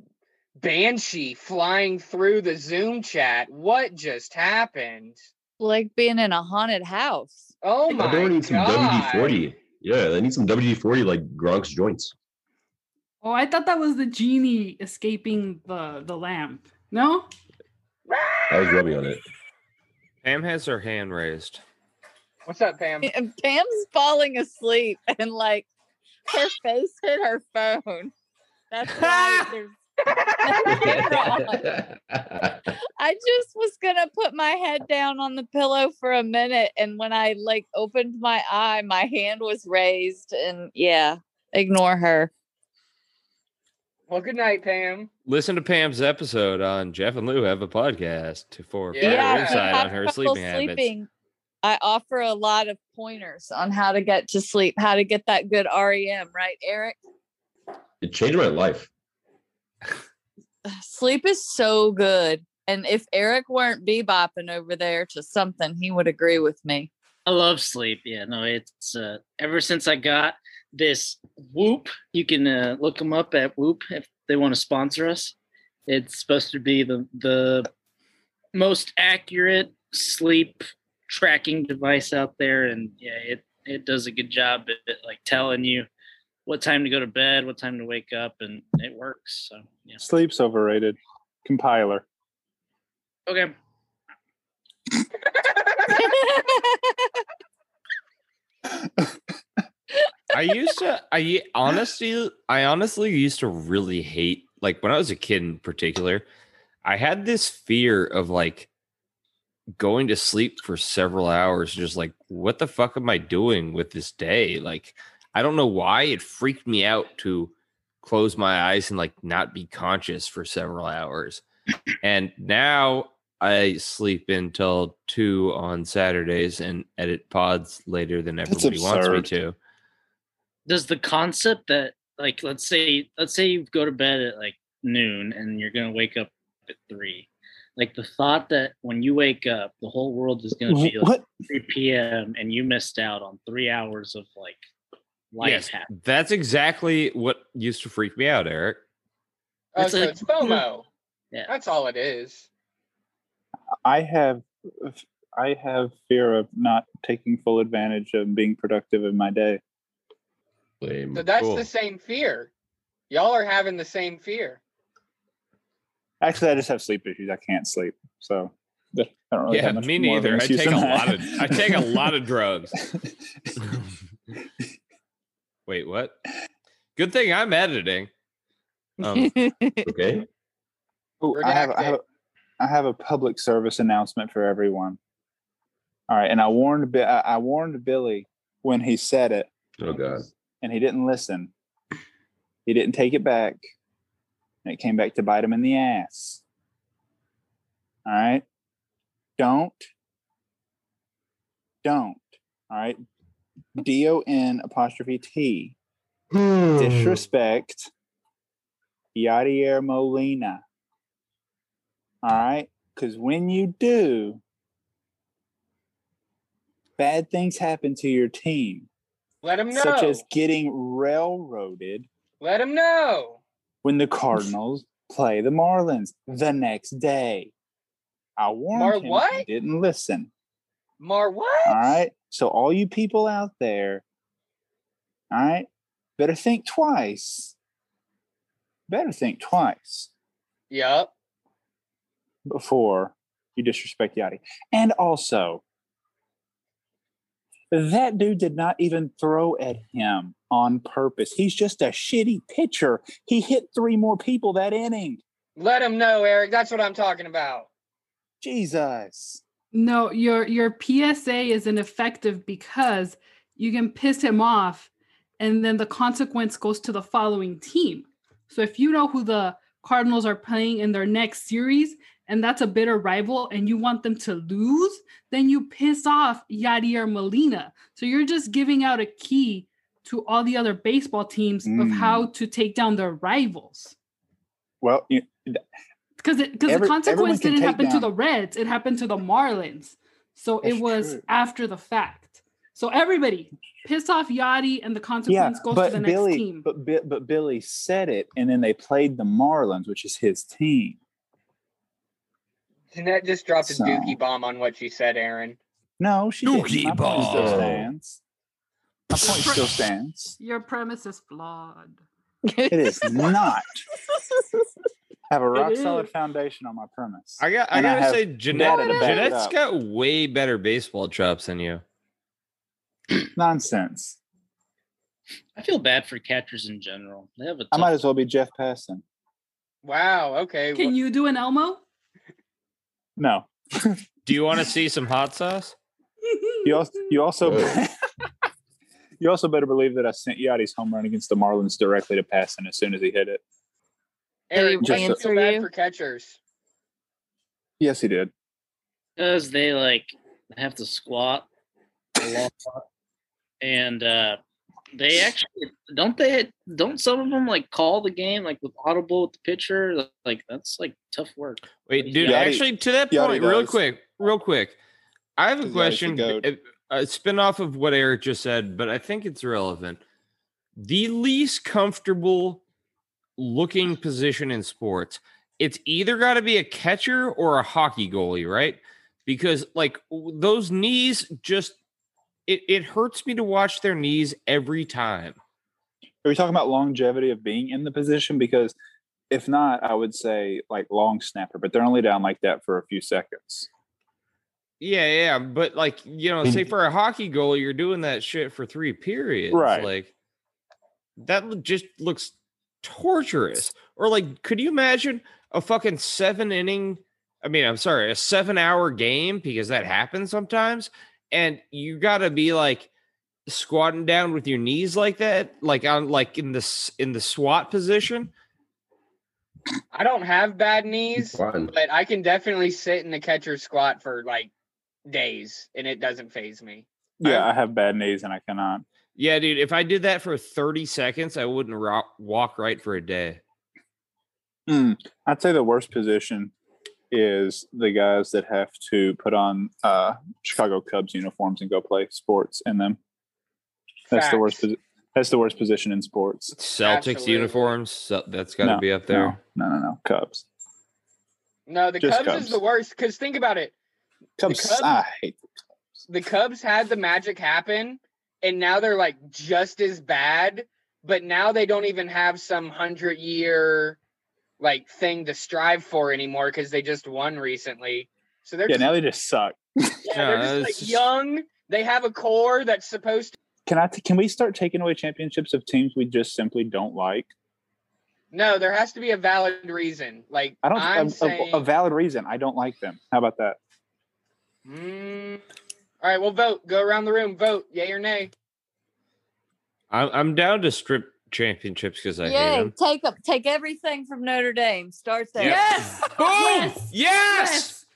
banshee flying through the Zoom chat. What just happened? Like being in a haunted house. Oh I my don't need some! WD forty. Yeah, they need some WD forty like Gronk's joints. Oh, I thought that was the genie escaping the the lamp. No? I was rubbing on it. Pam has her hand raised. What's up, Pam? And Pam's falling asleep and like her face hit her phone. That's why there's no camera on. I just was gonna put my head down on the pillow for a minute, and when I like opened my eye, my hand was raised, and yeah, ignore her. Well, good night, Pam. Listen to Pam's episode on Jeff and Lou have a podcast to for Yeah. further Yeah, insight on her trouble sleeping habits. I offer a lot of pointers on how to get to sleep, how to get that good REM, right, Eric? It changed my life. Sleep is so good. And if Eric weren't bebopping over there to something, he would agree with me. I love sleep. Yeah, no, it's uh, ever since I got this Whoop. You can uh, look them up at Whoop if they want to sponsor us. It's supposed to be the the most accurate sleep tracking device out there, and yeah, it it does a good job at, at like telling you what time to go to bed, what time to wake up, and it works. So yeah, Sleep's overrated. Compiler. okay. I used to I honestly I honestly used to really hate like when I was a kid in particular, I had this fear of like going to sleep for several hours just like what the fuck am I doing with this day? Like I don't know why it freaked me out to close my eyes and like not be conscious for several hours. and now I sleep until 2 on Saturdays and edit pods later than everybody wants me to. does the concept that like let's say let's say you go to bed at like noon and you're gonna wake up at three like the thought that when you wake up the whole world is gonna be like What? 3 p.m and you missed out on three hours of like life Yes, happening that's exactly what used to freak me out, Eric. Oh, It's so like- it's FOMO. Hmm, yeah. That's all it is. I have I have fear of not taking full advantage of being productive in my day. Lame. So that's Cool. the same fear. Y'all are having the same fear. Actually, I just have sleep issues. I can't sleep. So I don't really yeah, have much me more of an neither. I take a that. lot of I take a lot of drugs. Wait, what? Good thing I'm editing. Um, Okay. Ooh, I have, I have, Redacted. a, I have a public service announcement for everyone. All right, and I warned I I warned Billy when he said it, Oh god. and he didn't listen. He didn't take it back, and it came back to bite him in the ass. All right, don't, don't. All right, D O N apostrophe T hmm. disrespect Yadier Molina. All right. Because when you do, bad things happen to your team, Let them know. such as getting railroaded Let them know. when the Cardinals play the Marlins the next day. I warned Mar him. He didn't listen. Mar what? All right. So all you people out there, all right, better think twice. Better think twice. Yup. before you disrespect Yadi. And also, that dude did not even throw at him on purpose. He's just a shitty pitcher. He hit three more people that inning. Let him know, Eric. That's what I'm talking about. Jesus. No, your your PSA is ineffective because you can piss him off and then the consequence goes to the following team. So if you know who the Cardinals are playing in their next series and that's a bitter rival and you want them to lose, then you piss off Yadier Molina. So you're just giving out a key to all the other baseball teams of Mm. how to take down their rivals. Well, you, Because because the consequence didn't take happen to the Reds, it happened to the Marlins. So That's it was true. after the fact. So everybody piss off Yadi, and the yeah, consequence goes to but the next Billy, team. but but Billy said it, and then they played the Marlins, which is his team. Jeanette just dropped a dookie bomb on what she said, Aaron. No, she Dookie didn't. My point still stands. My point still stands. Your premise is flawed. It is not. I have a rock solid foundation on my premise. I got. I And gotta have say, Jeanette. data to back it Jeanette's got way better baseball chops than you. Nonsense. I feel bad for catchers in general. They have a I tough might as well be Jeff Passan. Wow. Okay. Can you do an Elmo? No. Do you want to see some hot sauce? You also you also you also better believe that I sent Yadi's home run against the Marlins directly to Passan as soon as he hit it. Eric, Did he do answer feel bad you? for catchers? Yes, he did. because they like have to squat a lot, and uh, they actually don't they don't some of them like call the game like with audible with the pitcher like that's like tough work. Wait, dude. Yadi- actually, to that Yadi point, real does. quick, real quick. I have a Yachty's the question. A, a spin off of what Eric just said, but I think it's relevant. The least comfortable looking position in sports, it's either got to be a catcher or a hockey goalie, right? Because like those knees just it, it hurts me to watch their knees every time. Are we talking about longevity of being in the position? Because if not, I would say like long snapper, but they're only down like that for a few seconds. Yeah, yeah, but like you know, say for a hockey goalie, you're doing that shit for three periods, Right. Like that just looks torturous. Or like, could you imagine a fucking seven inning? I mean, I'm sorry, a seven hour game because that happens sometimes, and you got to be like squatting down with your knees like that, like on like in this in the SWAT position. I don't have bad knees, but I can definitely sit in the catcher squat for like days and it doesn't phase me. Yeah, I have bad knees and I cannot. Yeah, dude, if I did that for 30 seconds, I wouldn't ro- walk right for a day. Mm, I'd say the worst position is the guys that have to put on uh, Chicago Cubs uniforms and go play sports in them. That's the worst. Posi- that's the worst position in sports. Celtics Absolutely. uniforms, so that's got to No, be up there. No, no, no, no. Cubs. No, the Just Cubs, Cubs. is the worst because think about it. Cubs. Cubs- I hate. the Cubs. The Cubs had the magic happen and now they're like just as bad, but now they don't even have some hundred year like thing to strive for anymore because they just won recently. So they're Yeah, just, now they just suck. yeah, they're just like just- young. They have a core that's supposed to Can I? T- can we start taking away championships of teams we just simply don't like? No, there has to be a valid reason. Like I don't. I'm a- a- saying, a, valid reason. I don't like them. How about that? Mm, all right, well, vote. Go around the room. Vote. Yay or nay. I'm, I'm down to strip championships because I hate Yay! them. Take up, take everything from Notre Dame. Start there. Yes. Boom! Yes. Yes!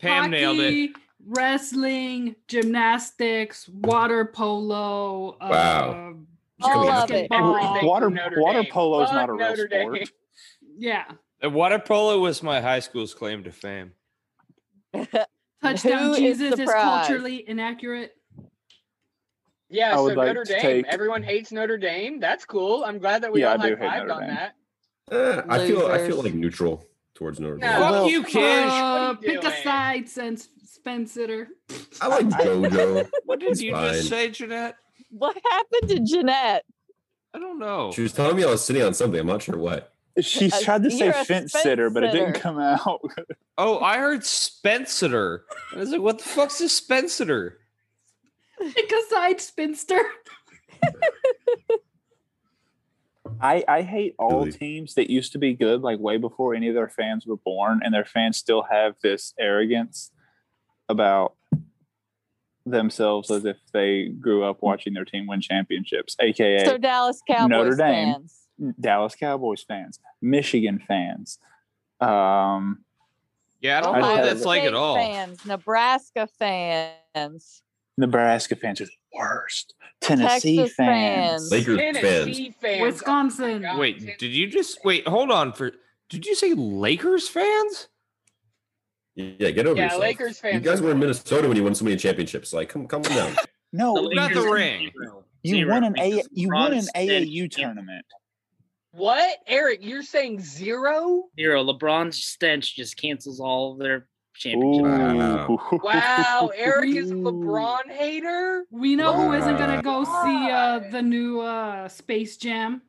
Pam nailed it. Wrestling, gymnastics, water polo. Wow. Uh, All of it. Water- water polo is not a real Notre Dame. Yeah. And water polo was my high school's claim to fame. Touchdown Who is Jesus is, surprised? culturally inaccurate. Yeah, I so like Notre Dame. take- Everyone hates Notre Dame. That's cool. I'm glad that we Yeah, all I do high hate fived Notre on Dame. that. Eh, I feel I feel like neutral towards Notre No. Dame. Fuck well, you, Kizh. Uh, you pick a doing? side, since Spencer. I like JoJo. What did It's you fine. just say, Jeanette? What happened to Jeanette? I don't know. She was telling me I was sitting on something. I'm not sure what. She tried to say you're fence fence sitter, but it didn't come out. Oh, I heard Spencer. I was like, what the fuck's a Spencer? Pick a side, spinster. I, I hate all Really? teams that used to be good, like way before any of their fans were born, and their fans still have this arrogance about themselves as if they grew up watching their team win championships, aka So Dallas Cowboys Notre Dame. fans. Dallas Cowboys fans, Michigan fans. Um, Yeah, I don't I'd know that's like at all. Fans, Nebraska fans, Nebraska fans are the worst. Tennessee Texas fans. fans. Lakers fans. Tennessee fans. Wisconsin. God, Wait, Ten- did you just wait? Hold on for. Did you say Lakers fans? Yeah, get over Yeah, yourself. Lakers fans. You guys were in Minnesota when you won so many championships. Like, come, come on down. No, The Not the ring. You Zero, won an A. because You won an AAU came- tournament. What, Eric? You're saying zero? Zero. LeBron's stench just cancels all of their championship. Wow. Wow, Eric is a LeBron hater. We know who isn't gonna go see uh, the new uh, Space Jam.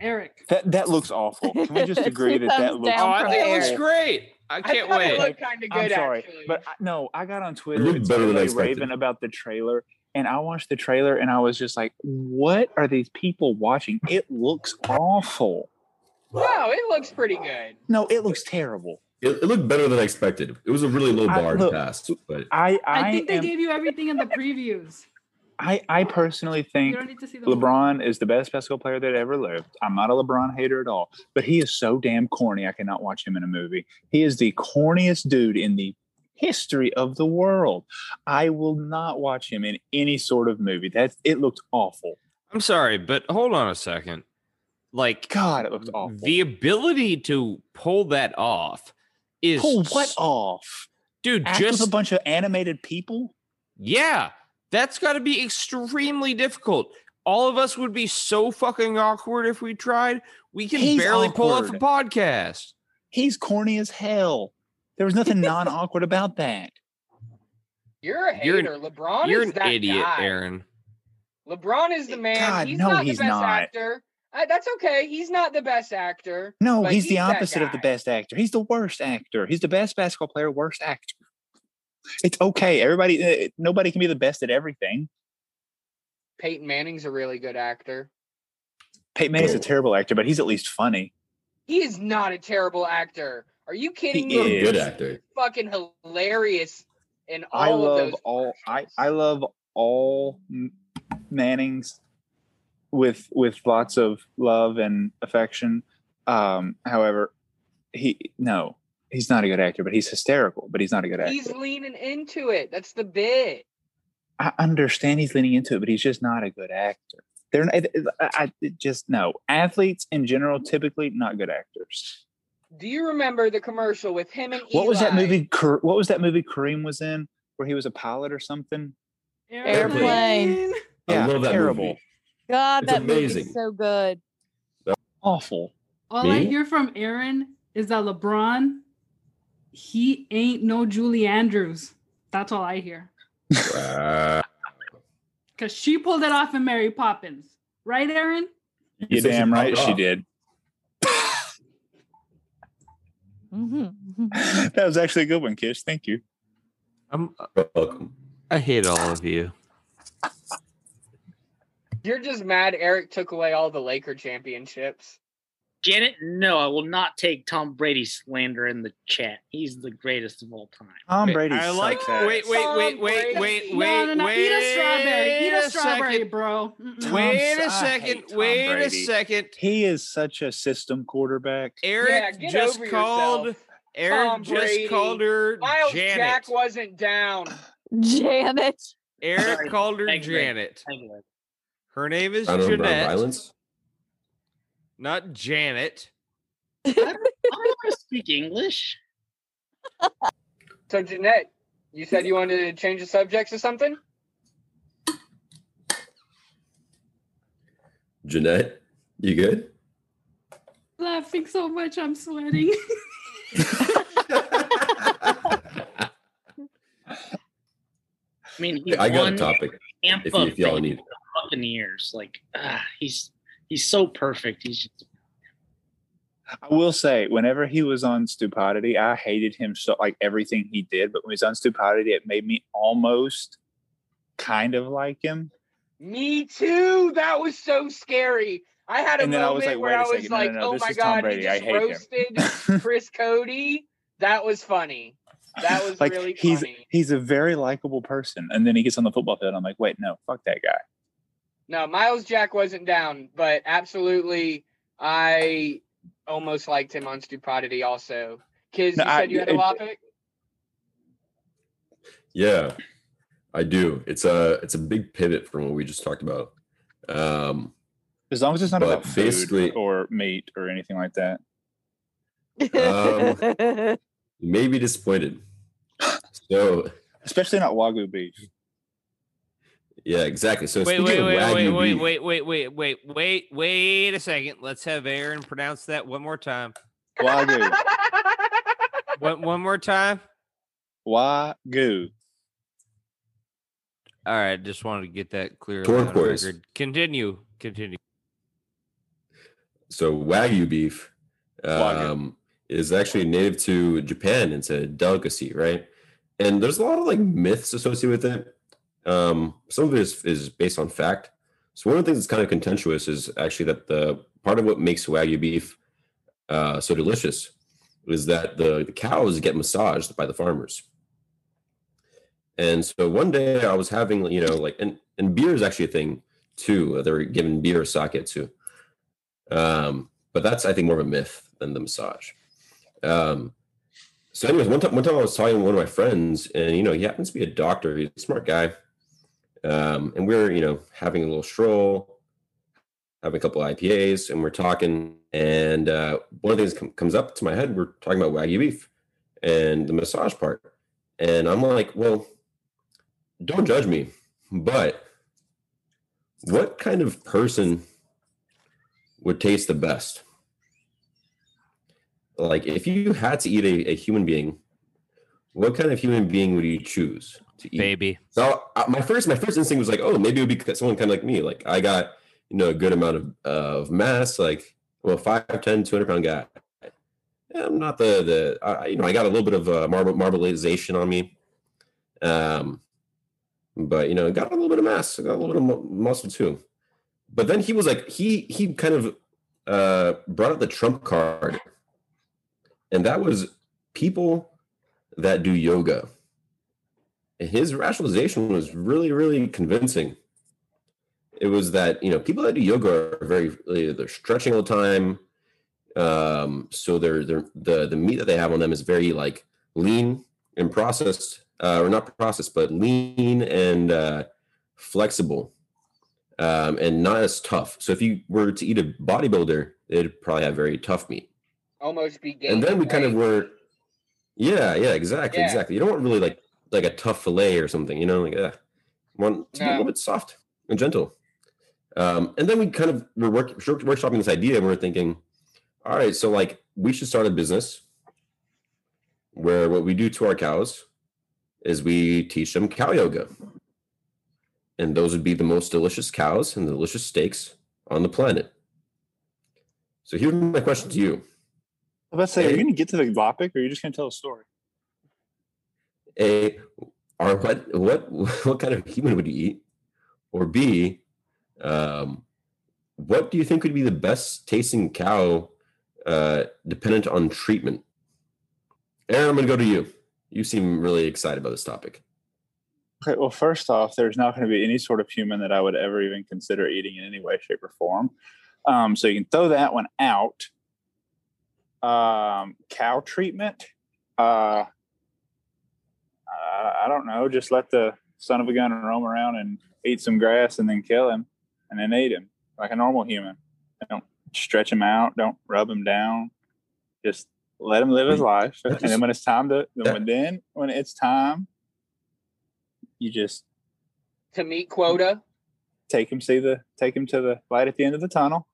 Eric. That that looks awful. Can we just agree that that looks? down Oh, I from think it looks great. I I can't thought it wait. looked kind of I'm good, sorry, actually. but I, no, I got on Twitter looked and better than somebody expected. raving about the trailer, and I watched the trailer, and I was just like, "What are these people watching? It looks awful. no, it looks pretty good. No, it looks terrible. It, it looked better than I expected. It was a really low I- bar look, to pass, but I I, I, think they am, gave you everything in the previews. I I personally think don't need to see the LeBron is the best basketball player that ever lived. I'm not a LeBron hater at all, but he is so damn corny. I cannot watch him in a movie. He is the corniest dude in the history of the world. I will not watch him in any sort of movie. That it looked awful. I'm sorry, but hold on a second. Like God, it looked awful. the ability to pull that off is Pull what off? dude. Act with just a bunch of animated people. yeah, that's got to be extremely difficult. All of us would be so fucking awkward if we tried. We can He's barely pull off a podcast. He's corny as hell. There was nothing non-awkward about that. You're a You're an- hater. LeBron You're is an that idiot, guy. Aaron. LeBron is the man. God, he's no, not he's the best not. actor. Uh, that's okay. He's not the best actor. No, but he's the opposite of the best actor. He's the worst actor. He's the best basketball player, worst actor. It's okay. Everybody, uh, nobody can be the best at everything. Peyton Manning's a really good actor. Peyton Manning's a terrible actor, but he's at least funny. He is not a terrible actor. Are you kidding He me? he's a is. good actor. Fucking hilarious And all I love all. I. I love all Mannings with with lots of love and affection. Um, however, he no, he's not a good actor, but he's hysterical. But he's not a good actor. He's leaning into it. That's the bit. I understand he's leaning into it, but he's just not a good actor. They're not, I, I just no athletes in general typically not good actors. Do you remember the commercial with him and What was that movie? What was that movie Kareem was in where he was a pilot or something? Airplane. I Yeah, love that terrible, movie. God, It's that movie's amazing. so good. awful. All I hear from Aaron is that LeBron, he ain't no Julie Andrews. That's all I hear. Because she pulled it off in Mary Poppins. Right, Aaron? You damn right she did. Mhm. that was actually a good one, Kizh. Thank you. I'm, welcome. I hate all of you. You're just mad Eric took away all the Laker championships. Janet, no, I will not take Tom Brady's slander in the chat. He's the greatest of all time. Tom Brady. I like. sucks ass. Wait, wait, wait, wait, wait, no, wait, no, no. wait. Eat a strawberry. Eat a strawberry, second. bro. Mm-mm. Tom- Wait I a second. hate Tom Wait a second. He is such a system quarterback. Eric Yeah, just called. yourself. Eric Tom just Brady. called her Miles Janet. Jack wasn't down. Janet. Eric called her Thank. Janet. You. Her name is I don't know Jeanette, violence. Not Janet. I don't, I don't know to speak English. So Jeanette, you said you wanted to change the subjects or something? Jeanette, you good? Laughing so much, I'm sweating. I mean, he I got a topic Tampa if, you, if y'all Bay need. Buccaneers. Like, ah, he's he's so perfect. He's just I will say, whenever he was on Stupidity, I hated him so like everything he did. But when he was on Stupidity, it made me almost kind of like him. Me too. That was so scary. I had a And then I was moment like, where wait a I was second, like, no, no, "Oh this my is Tom god, Brady. he I just hate him." roasted Chris Cody." That was funny. That was like really he's funny. he's a very likable person, and then he gets on the football field. I'm like, wait, no, fuck that guy. No, Myles Jack wasn't down, but absolutely, I almost liked him on Stupidity. Also, Kizh, No, you I- said you had a it- topic. Yeah, I do. It's a it's a big pivot from what we just talked about. Um, As long as it's not But about food or meat or anything like that. Um, you may be disappointed. So Especially not wagyu beef. Yeah, exactly. So Wait, speaking wait, wait, wait, wait, wait, wait, wait, wait, wait, wait a second. Let's have Aaron pronounce that one more time. Wagyu. One, one more time. Wagyu. All right, just wanted to get that clear. Turquoise. Continue. Continue. So Wagyu beef Wagyu. um, is actually native to Japan. It's a delicacy, right? And there's a lot of like myths associated with it. Um, some of it is, is based on fact. So one of the things that's kind of contentious is actually that the part of what makes Wagyu beef uh, so delicious is that the, the cows get massaged by the farmers. And so one day I was having, you know, like, and, and beer is actually a thing too. They were given beer sake too. Um, but that's I think more of a myth than the massage. Um, so, anyways, one time one time I was talking to one of my friends, and you know, he happens to be a doctor. He's a smart guy. Um, and we are you know having a little stroll, having a couple IPAs, and we're talking. And uh, one of the things com- comes up to my head. We're talking about wagyu beef and the massage part, and I'm like, well, don't judge me, but what kind of person would taste the best? Like, if you had to eat a, a human being, what kind of human being would you choose to eat? Baby. So uh, my first my first instinct was like, oh, maybe it would be someone kind of like me. Like I got you know a good amount of uh, of mass, like well, 5'10", 200 pound guy. I'm not the the I, you know I got a little bit of uh, marble marbleization on me, um, but you know got a little bit of mass, I got a little bit of mu- muscle too. But then he was like he he kind of uh, brought up the trump card, and that was people that do yoga. His rationalization was really really convincing. It was that you know people that do yoga are very they're stretching all the time. Um so they're they're the the meat that they have on them is very like lean and processed uh or not processed but lean and uh flexible um and not as tough. So if you were to eat a bodybuilder it'd probably have very tough meat. Almost be and then we kind of were yeah yeah exactly Yeah. exactly. You don't want really like like a tough fillet or something you know like uh want to be a little bit soft and gentle. Um and then we kind of were work, work- workshopping this idea and we are thinking all right so like we should start a business where what we do to our cows is we teach them cow yoga. And those would be the most delicious cows and the delicious steaks on the planet. So here's my question to you. I was about to say, are you going to get to the topic, or are you just going to tell a story? A, or what what what kind of human would you eat? Or B, um, what do you think would be the best tasting cow uh, dependent on treatment? Aaron, I'm gonna go to you. You seem really excited about this topic. Okay, well, first off, there's not going to be any sort of human that I would ever even consider eating in any way, shape, or form. Um, so you can throw that one out. Um, cow treatment. Uh, I, I don't know. Just let the son of a gun roam around and eat some grass and then kill him and then eat him like a normal human. Don't stretch him out. Don't rub him down. Just let him live his life. And then when it's time to, that- then when it's time, you just to meet quota. take him see the take him to the light at the end of the tunnel.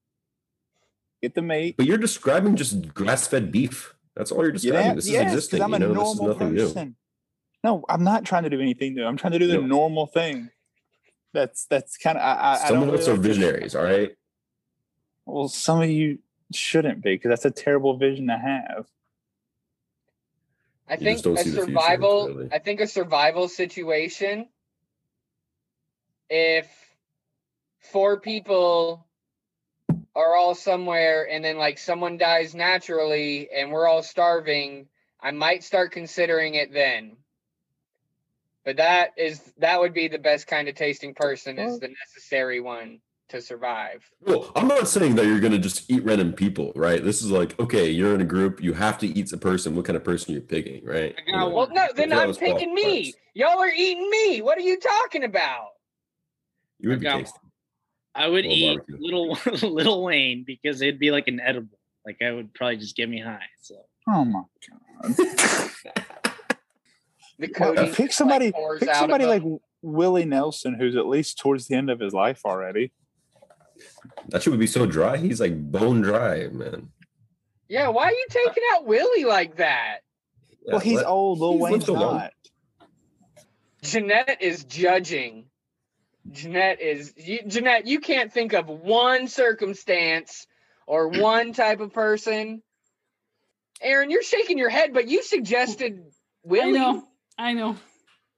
Get the meat. But you're describing just grass-fed beef. That's all you're Yeah, describing. this is existing. I'm you a know, this is normal nothing new. person. No, I'm not trying to do anything new. I'm trying to do the No. normal thing. That's that's kind of I, I, I Some don't of us really are visionaries, all right? Well, some of you shouldn't be because that's a terrible vision to have. I You think a see the future, survival. I think a survival situation. If four people are all somewhere and then like someone dies naturally and we're all starving, I might start considering it then. But that is that would be the best kind of tasting person is the necessary one to survive. Well, I'm not saying that you're gonna just eat random people, right? This is like, okay, you're in a group, you have to eat a person. What kind of person you're picking, right? Got You know, Well, no, then I'm picking me. parts. Y'all are eating me. What are you talking about? You would be I got tasty. I would eat barbecue. little little Wayne because it'd be like an edible. Like I would probably just get me high. So Oh my god! The Well, pick somebody. like, pick somebody like them. Willie Nelson, who's at least towards the end of his life already. That shit would be so dry. He's like bone dry, man. Yeah, why are you taking out Willie like that? well, he's let- old. Lil he's Wayne's so long. not. Jeanette is judging. Jeanette is you, Jeanette. You can't think of one circumstance or one type of person. Aaron, you're shaking your head, but you suggested I Willie. Know. I know.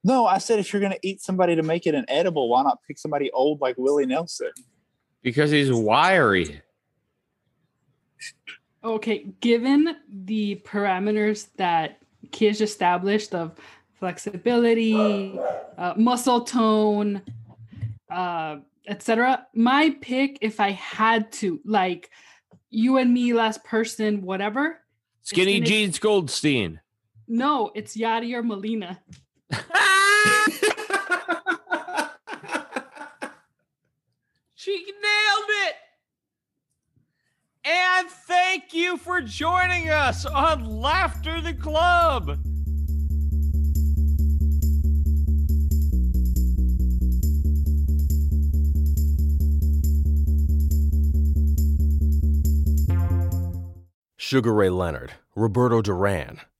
No, I said if you're gonna eat somebody to make it an edible, why not pick somebody old like Willie Nelson? Because he's wiry. Okay, given the parameters that Kizh established of flexibility, uh, muscle tone, uh, etc., my pick, if I had to, like you and me, last person, whatever. Skinny Jeans Goldstein. No, it's Yadier Molina. She nailed it. And thank you for joining us on Lafter the Club. Sugar Ray Leonard, Roberto Duran,